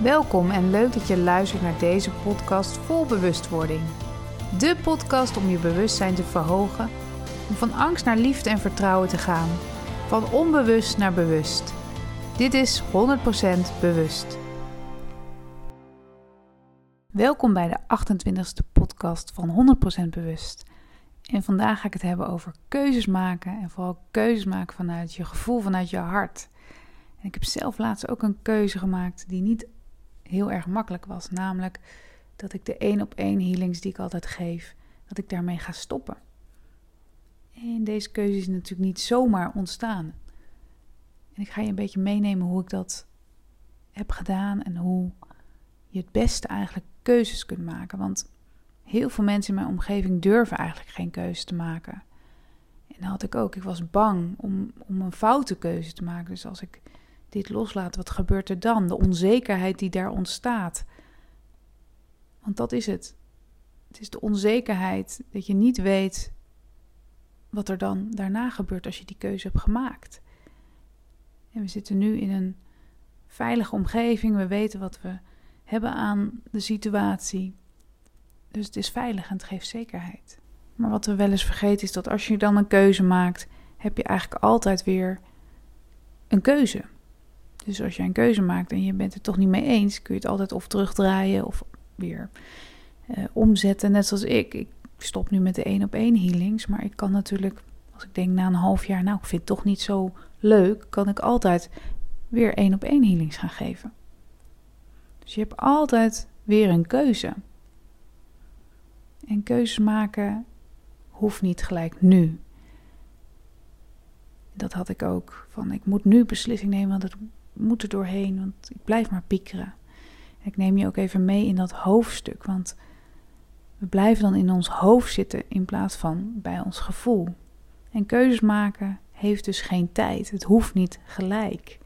Welkom en leuk dat je luistert naar deze podcast vol bewustwording. De podcast om je bewustzijn te verhogen, om van angst naar liefde en vertrouwen te gaan, van onbewust naar bewust. Dit is 100% bewust. Welkom bij de 28e podcast van 100% bewust. En vandaag ga ik het hebben over keuzes maken en vooral keuzes maken vanuit je gevoel, vanuit je hart. En ik heb zelf laatst ook een keuze gemaakt die niet heel erg makkelijk was. Namelijk dat ik de één op één healings die ik altijd geef, dat ik daarmee ga stoppen. En deze keuze is natuurlijk niet zomaar ontstaan. En ik ga je een beetje meenemen hoe ik dat heb gedaan en hoe je het beste eigenlijk keuzes kunt maken. Want heel veel mensen in mijn omgeving durven eigenlijk geen keuze te maken. En dat had ik ook. Ik was bang om, om een foute keuze te maken. Dus als ik dit loslaat, wat gebeurt er dan? De onzekerheid die daar ontstaat. Want dat is het. Het is de onzekerheid dat je niet weet wat er dan daarna gebeurt als je die keuze hebt gemaakt. En we zitten nu in een veilige omgeving. We weten wat we hebben aan de situatie. Dus het is veilig en het geeft zekerheid. Maar wat we wel eens vergeten is dat als je dan een keuze maakt, heb je eigenlijk altijd weer een keuze. Dus als je een keuze maakt en je bent het toch niet mee eens, kun je het altijd of terugdraaien of weer uh, omzetten. Net zoals ik. Ik stop nu met de één op één healings, maar ik kan natuurlijk, als ik denk na een half jaar, nou ik vind het toch niet zo leuk, kan ik altijd weer één op één healings gaan geven. Dus je hebt altijd weer een keuze. En keuzes maken hoeft niet gelijk nu. Dat had ik ook. Van ik moet nu beslissing nemen, want het moet er doorheen, want ik blijf maar piekeren. ik neem je ook even mee in dat hoofdstuk, want we blijven dan in ons hoofd zitten in plaats van bij ons gevoel. En keuzes maken heeft dus geen tijd. Het hoeft niet gelijk.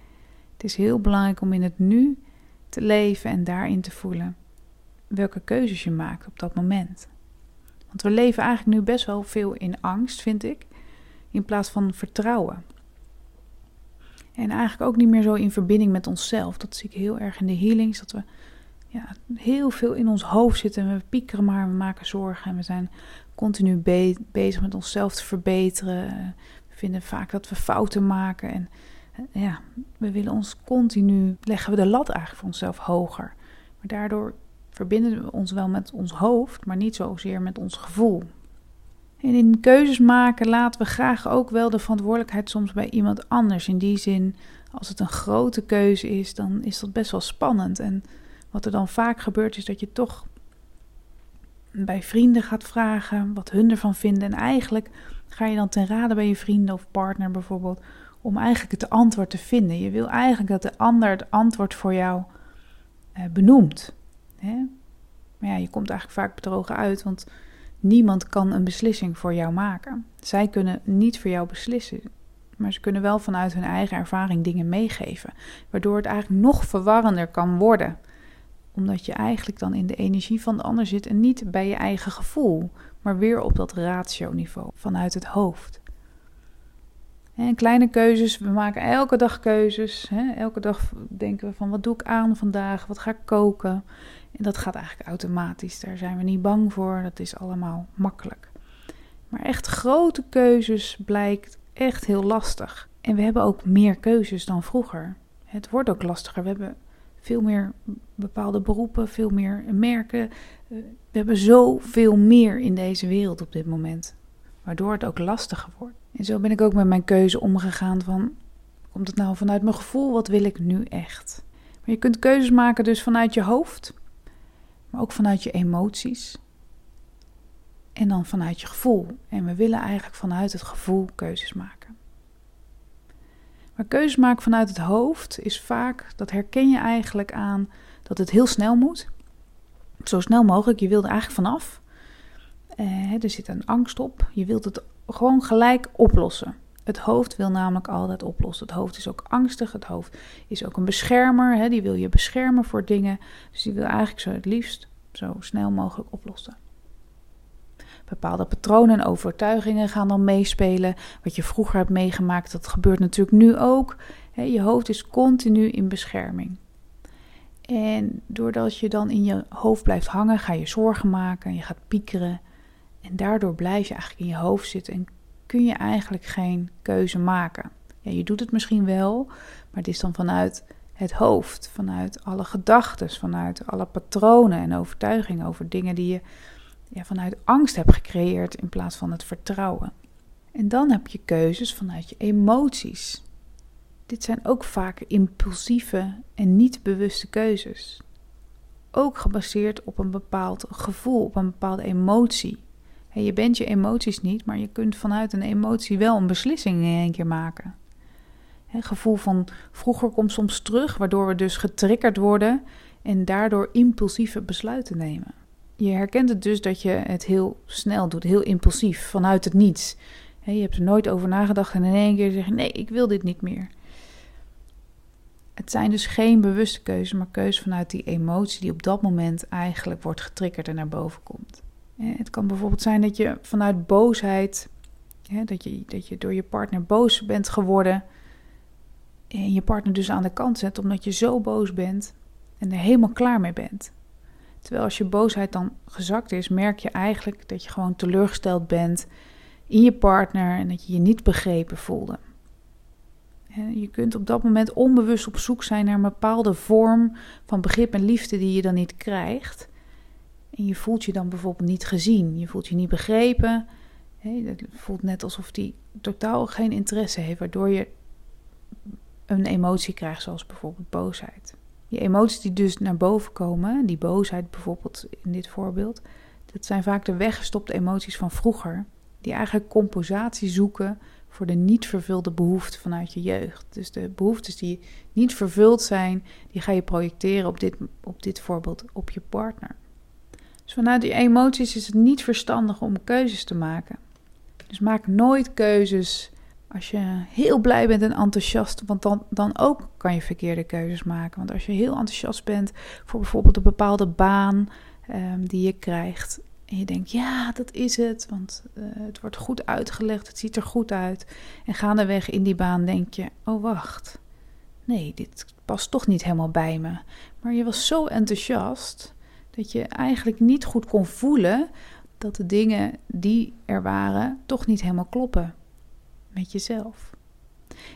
Het is heel belangrijk om in het nu te leven en daarin te voelen welke keuzes je maakt op dat moment. Want we leven eigenlijk nu best wel veel in angst, vind ik, in plaats van vertrouwen. En eigenlijk ook niet meer zo in verbinding met onszelf. Dat zie ik heel erg in de healings. Dat we ja, heel veel in ons hoofd zitten. En we piekeren maar, we maken zorgen. En we zijn continu bezig met onszelf te verbeteren. We vinden vaak dat we fouten maken. En eh, ja, we willen ons continu, leggen we de lat eigenlijk voor onszelf hoger. Maar daardoor verbinden we ons wel met ons hoofd, maar niet zozeer met ons gevoel. En in keuzes maken laten we graag ook wel de verantwoordelijkheid soms bij iemand anders. In die zin, als het een grote keuze is, dan is dat best wel spannend. En wat er dan vaak gebeurt, is dat je toch bij vrienden gaat vragen wat hun ervan vinden. En eigenlijk ga je dan ten rade bij je vrienden of partner bijvoorbeeld, om eigenlijk het antwoord te vinden. Je wil eigenlijk dat de ander het antwoord voor jou eh, benoemt. Maar ja, je komt eigenlijk vaak bedrogen uit, want Niemand kan een beslissing voor jou maken. Zij kunnen niet voor jou beslissen, maar ze kunnen wel vanuit hun eigen ervaring dingen meegeven, waardoor het eigenlijk nog verwarrender kan worden. Omdat je eigenlijk dan in de energie van de ander zit en niet bij je eigen gevoel, maar weer op dat ratio-niveau vanuit het hoofd. En kleine keuzes, we maken elke dag keuzes. Hè? Elke dag denken we van wat doe ik aan vandaag, wat ga ik koken. En dat gaat eigenlijk automatisch. Daar zijn we niet bang voor. Dat is allemaal makkelijk. Maar echt grote keuzes blijkt echt heel lastig. En we hebben ook meer keuzes dan vroeger. Het wordt ook lastiger. We hebben veel meer bepaalde beroepen, veel meer merken. Eh, we hebben zoveel meer in deze wereld op dit moment. Waardoor het ook lastiger wordt. En zo ben ik ook met mijn keuze omgegaan van... Komt het nou vanuit mijn gevoel? Wat wil ik nu echt? Maar je kunt keuzes maken dus vanuit je hoofd maar ook vanuit je emoties. En dan vanuit je gevoel. En we willen eigenlijk vanuit het gevoel keuzes maken. Maar keuzes maken vanuit het hoofd is vaak, dat herken je eigenlijk aan dat het heel snel moet. Zo snel mogelijk, je wilt er eigenlijk vanaf. Eh, er zit een angst op. Je wilt het gewoon gelijk oplossen. Het hoofd wil namelijk altijd oplossen. Het hoofd is ook angstig. Het hoofd is ook een beschermer. Hè? Die wil je beschermen voor dingen. Dus die wil eigenlijk zo het liefst zo snel mogelijk oplossen. Bepaalde patronen en overtuigingen gaan dan meespelen. Wat je vroeger hebt meegemaakt, dat gebeurt natuurlijk nu ook. Je hoofd is continu in bescherming. En doordat je dan in je hoofd blijft hangen, ga je zorgen maken en je gaat piekeren. En daardoor blijf je eigenlijk in je hoofd zitten en kun je eigenlijk geen keuze maken. Ja, je doet het misschien wel, maar het is dan vanuit het hoofd, vanuit alle gedachten, vanuit alle patronen en overtuigingen over dingen die je ja, vanuit angst hebt gecreëerd in plaats van het vertrouwen. En dan heb je keuzes vanuit je emoties. Dit zijn ook vaak impulsieve en niet bewuste keuzes. Ook gebaseerd op een bepaald gevoel, op een bepaalde emotie. Je bent je emoties niet, maar je kunt vanuit een emotie wel een beslissing in één keer maken. Het gevoel van vroeger komt soms terug, waardoor we dus getriggerd worden en daardoor impulsieve besluiten nemen. Je herkent het dus dat je het heel snel doet, heel impulsief, vanuit het niets. Je hebt er nooit over nagedacht en in één keer zeg je: nee, ik wil dit niet meer. Het zijn dus geen bewuste keuzes, maar keuzes vanuit die emotie die op dat moment eigenlijk wordt getriggerd en naar boven komt. Het kan bijvoorbeeld zijn dat je vanuit boosheid, dat je, dat je door je partner boos bent geworden en je partner dus aan de kant zet omdat je zo boos bent en er helemaal klaar mee bent. Terwijl als je boosheid dan gezakt is, merk je eigenlijk dat je gewoon teleurgesteld bent in je partner en dat je je niet begrepen voelde. Je kunt op dat moment onbewust op zoek zijn naar een bepaalde vorm van begrip en liefde die je dan niet krijgt. En je voelt je dan bijvoorbeeld niet gezien, je voelt je niet begrepen. Het voelt net alsof die totaal geen interesse heeft, waardoor je een emotie krijgt, zoals bijvoorbeeld boosheid. Die emoties die dus naar boven komen, die boosheid bijvoorbeeld in dit voorbeeld, dat zijn vaak de weggestopte emoties van vroeger, die eigenlijk compensatie zoeken voor de niet vervulde behoeften vanuit je jeugd. Dus de behoeftes die niet vervuld zijn, die ga je projecteren op dit, op dit voorbeeld op je partner. Dus vanuit die emoties is het niet verstandig om keuzes te maken. Dus maak nooit keuzes als je heel blij bent en enthousiast, want dan, dan ook kan je verkeerde keuzes maken. Want als je heel enthousiast bent voor bijvoorbeeld een bepaalde baan um, die je krijgt, en je denkt, ja, dat is het, want uh, het wordt goed uitgelegd, het ziet er goed uit. En gaandeweg in die baan denk je, oh wacht, nee, dit past toch niet helemaal bij me. Maar je was zo enthousiast dat je eigenlijk niet goed kon voelen dat de dingen die er waren toch niet helemaal kloppen met jezelf.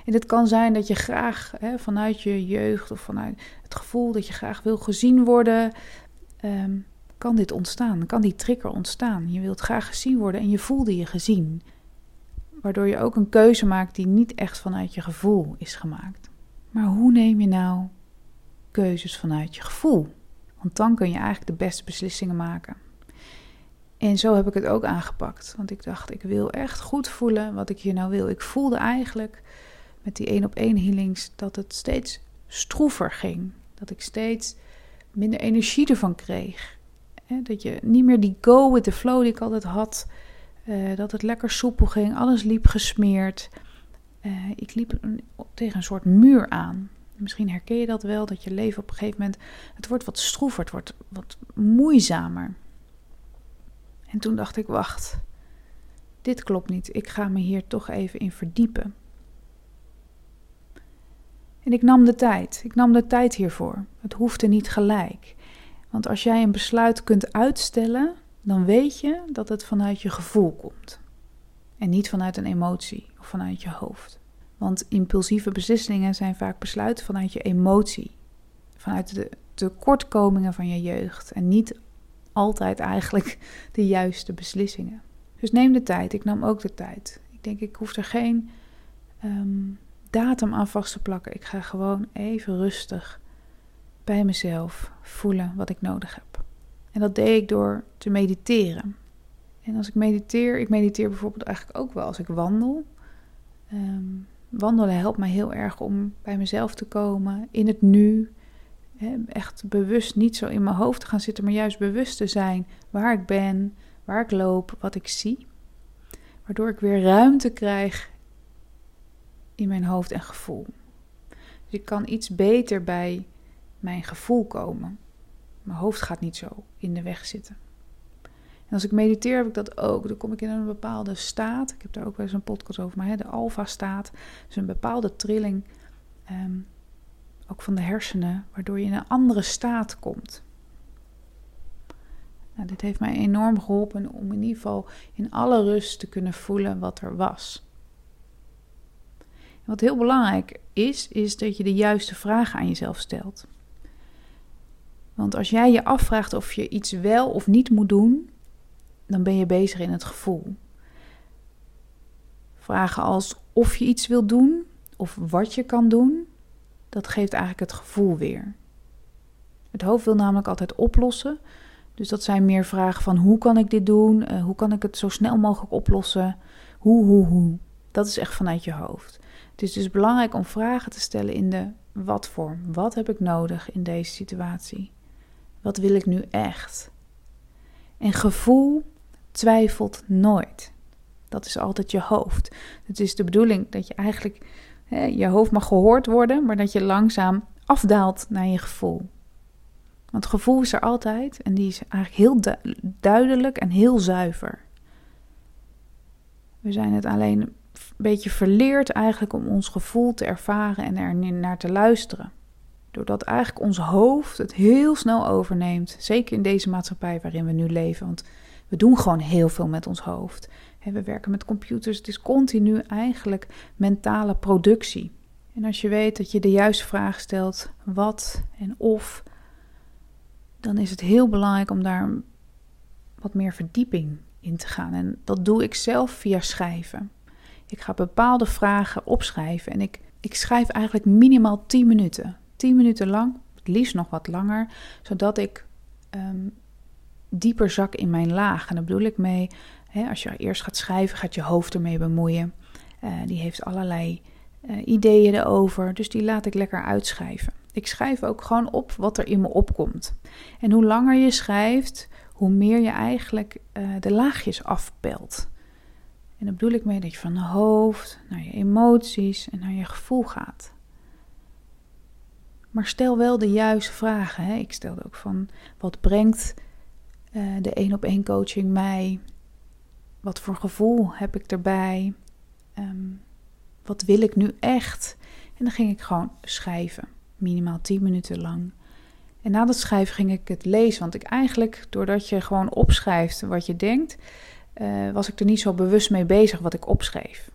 En het kan zijn dat je graag hè, vanuit je jeugd of vanuit het gevoel dat je graag wil gezien worden, ehm, kan dit ontstaan, kan die trigger ontstaan. Je wilt graag gezien worden en je voelde je gezien. Waardoor je ook een keuze maakt die niet echt vanuit je gevoel is gemaakt. Maar hoe neem je nou keuzes vanuit je gevoel? Want dan kun je eigenlijk de beste beslissingen maken. En zo heb ik het ook aangepakt. Want ik dacht, ik wil echt goed voelen wat ik hier nou wil. Ik voelde eigenlijk met die één op één healings dat het steeds stroever ging. Dat ik steeds minder energie ervan kreeg. Dat je niet meer die go with the flow die ik altijd had. Uh, dat het lekker soepel ging. Alles liep gesmeerd. Uh, ik liep tegen een soort muur aan. Misschien herken je dat wel, dat je leven op een gegeven moment... Het wordt wat stroever, het wordt wat moeizamer. En toen dacht ik, wacht, dit klopt niet. Ik ga me hier toch even in verdiepen. En ik nam de tijd. Ik nam de tijd hiervoor. Het hoefde niet gelijk. Want als jij een besluit kunt uitstellen, dan weet je dat het vanuit je gevoel komt. En niet vanuit een emotie of vanuit je hoofd. Want impulsieve beslissingen zijn vaak besluiten vanuit je emotie. Vanuit de tekortkomingen van je jeugd. En niet altijd eigenlijk de juiste beslissingen. Dus neem de tijd. Ik nam ook de tijd. Ik denk, ik hoef er geen ehm, datum aan vast te plakken. Ik ga gewoon even rustig bij mezelf voelen wat ik nodig heb. En dat deed ik door te mediteren. En als ik mediteer, ik mediteer bijvoorbeeld eigenlijk ook wel als ik wandel. Ehm, wandelen helpt mij heel erg om bij mezelf te komen, in het nu, echt bewust niet zo in mijn hoofd te gaan zitten, maar juist bewust te zijn waar ik ben, waar ik loop, wat ik zie. Waardoor ik weer ruimte krijg in mijn hoofd en gevoel. Dus ik kan iets beter bij mijn gevoel komen. Mijn hoofd gaat niet zo in de weg zitten. En als ik mediteer heb ik dat ook. Dan kom ik in een bepaalde staat. Ik heb daar ook wel eens een podcast over, maar hè, de alfa-staat. Dus een bepaalde trilling. Um, ook van de hersenen, waardoor je in een andere staat komt. Nou, dit heeft mij enorm geholpen om in ieder geval in alle rust te kunnen voelen wat er was. wat heel belangrijk is, is dat je de juiste vragen aan jezelf stelt. Want als jij je afvraagt of je iets wel of niet moet doen, dan ben je bezig in het gevoel. Vragen als of je iets wil doen of wat je kan doen, dat geeft eigenlijk het gevoel weer. Het hoofd wil namelijk altijd oplossen. Dus dat zijn meer vragen van hoe kan ik dit doen? Uh, hoe kan ik het zo snel mogelijk oplossen? Hoe, hoe, hoe? Dat is echt vanuit je hoofd. Het is dus belangrijk om vragen te stellen in de wat vorm. Wat heb ik nodig in deze situatie? Wat wil ik nu echt? En gevoel twijfelt nooit. Dat is altijd je hoofd. Het is de bedoeling dat je eigenlijk hè, je hoofd mag gehoord worden, maar dat je langzaam afdaalt naar je gevoel. Want gevoel is er altijd en die is eigenlijk heel duidelijk en heel zuiver. We zijn het alleen een beetje verleerd eigenlijk om ons gevoel te ervaren en er naar te luisteren. Doordat eigenlijk ons hoofd het heel snel overneemt. Zeker in deze maatschappij waarin we nu leven. Want we doen gewoon heel veel met ons hoofd. We werken met computers. Het is continu eigenlijk mentale productie. En als je weet dat je de juiste vraag stelt, wat en of, dan is het heel belangrijk om daar wat meer verdieping in te gaan. En dat doe ik zelf via schrijven. Ik ga bepaalde vragen opschrijven en ik, ik schrijf eigenlijk minimaal 10 minuten. 10 minuten lang, het liefst nog wat langer, zodat ik ehm, dieper zak in mijn laag. En daar bedoel ik mee, hè, als je eerst gaat schrijven, gaat je hoofd ermee bemoeien. Uh, die heeft allerlei uh, ideeën erover, dus die laat ik lekker uitschrijven. Ik schrijf ook gewoon op wat er in me opkomt. En hoe langer je schrijft, hoe meer je eigenlijk uh, de laagjes afpelt. En daar bedoel ik mee dat je van de hoofd naar je emoties en naar je gevoel gaat. Maar stel wel de juiste vragen. Hè? Ik stelde ook van wat brengt uh, de één op één coaching mij? Wat voor gevoel heb ik erbij? Um, wat wil ik nu echt? En dan ging ik gewoon schrijven, minimaal 10 minuten lang. En na dat schrijven ging ik het lezen, want ik eigenlijk, doordat je gewoon opschrijft wat je denkt, uh, was ik er niet zo bewust mee bezig wat ik opschreef.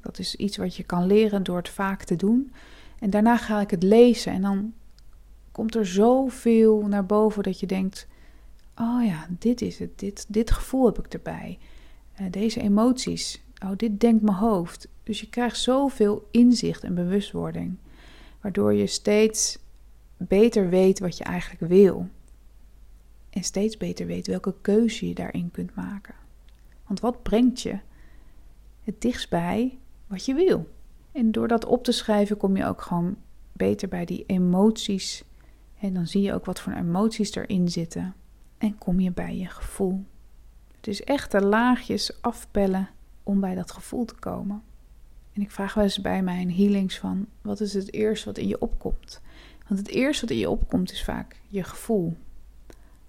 Dat is iets wat je kan leren door het vaak te doen. En daarna ga ik het lezen en dan komt er zoveel naar boven dat je denkt: oh ja, dit is het, dit, dit gevoel heb ik erbij. Uh, deze emoties, oh, dit denkt mijn hoofd. Dus je krijgt zoveel inzicht en bewustwording, waardoor je steeds beter weet wat je eigenlijk wil. En steeds beter weet welke keuze je daarin kunt maken. Want wat brengt je het dichtst bij wat je wil? En door dat op te schrijven kom je ook gewoon beter bij die emoties. En dan zie je ook wat voor emoties erin zitten. En kom je bij je gevoel. Het is echt de laagjes afpellen om bij dat gevoel te komen. En ik vraag wel eens bij mijn healings van, wat is het eerste wat in je opkomt? Want het eerste wat in je opkomt is vaak je gevoel.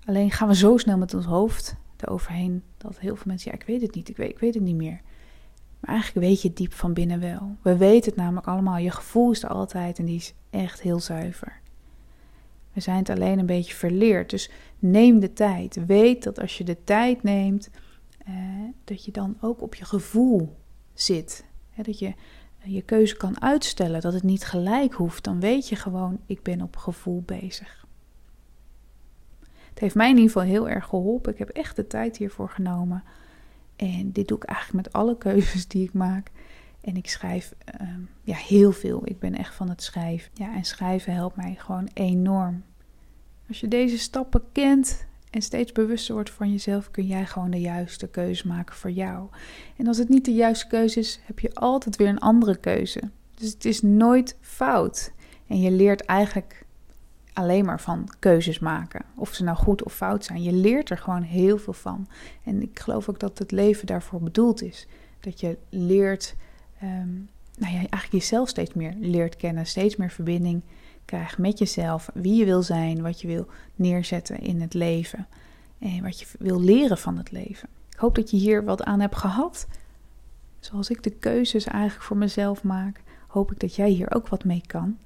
Alleen gaan we zo snel met ons hoofd eroverheen dat heel veel mensen, ja, ik weet het niet, ik weet, ik weet het niet meer. Maar eigenlijk weet je het diep van binnen wel. We weten het namelijk allemaal. Je gevoel is er altijd en die is echt heel zuiver. We zijn het alleen een beetje verleerd. Dus neem de tijd. Weet dat als je de tijd neemt, eh, dat je dan ook op je gevoel zit. dat je eh, je keuze kan uitstellen, dat het niet gelijk hoeft. Dan weet je gewoon, ik ben op gevoel bezig. Het heeft mij in ieder geval heel erg geholpen. Ik heb echt de tijd hiervoor genomen. En dit doe ik eigenlijk met alle keuzes die ik maak. En ik schrijf ehm, ja, heel veel. Ik ben echt van het schrijven. Ja, en schrijven helpt mij gewoon enorm. Als je deze stappen kent en steeds bewuster wordt van jezelf, kun jij gewoon de juiste keuze maken voor jou. En als het niet de juiste keuze is, heb je altijd weer een andere keuze. Dus het is nooit fout. En je leert eigenlijk alleen maar van keuzes maken. Of ze nou goed of fout zijn. Je leert er gewoon heel veel van. En ik geloof ook dat het leven daarvoor bedoeld is. Dat je leert, um, nou ja, eigenlijk jezelf steeds meer leert kennen. Steeds meer verbinding krijgt met jezelf. Wie je wil zijn, wat je wil neerzetten in het leven. En wat je wil leren van het leven. Ik hoop dat je hier wat aan hebt gehad. Zoals ik de keuzes eigenlijk voor mezelf maak, hoop ik dat jij hier ook wat mee kan.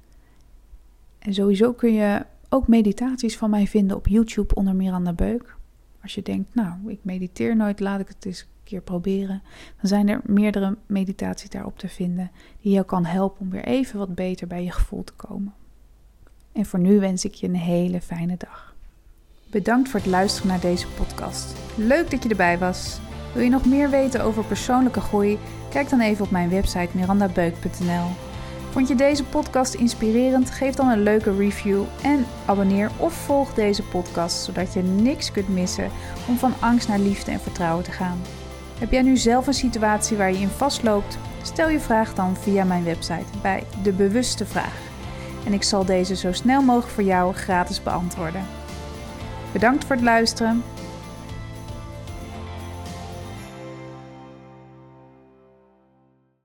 En sowieso kun je ook meditaties van mij vinden op YouTube onder Miranda Beuk. Als je denkt, nou, ik mediteer nooit, laat ik het eens een keer proberen. Dan zijn er meerdere meditaties daarop te vinden die jou kan helpen om weer even wat beter bij je gevoel te komen. En voor nu wens ik je een hele fijne dag. Bedankt voor het luisteren naar deze podcast. Leuk dat je erbij was. Wil je nog meer weten over persoonlijke groei? Kijk dan even op mijn website mirandabeuk.nl. Vond je deze podcast inspirerend? Geef dan een leuke review en abonneer of volg deze podcast zodat je niks kunt missen om van angst naar liefde en vertrouwen te gaan. Heb jij nu zelf een situatie waar je in vastloopt? Stel je vraag dan via mijn website bij De Bewuste Vraag. En ik zal deze zo snel mogelijk voor jou gratis beantwoorden. Bedankt voor het luisteren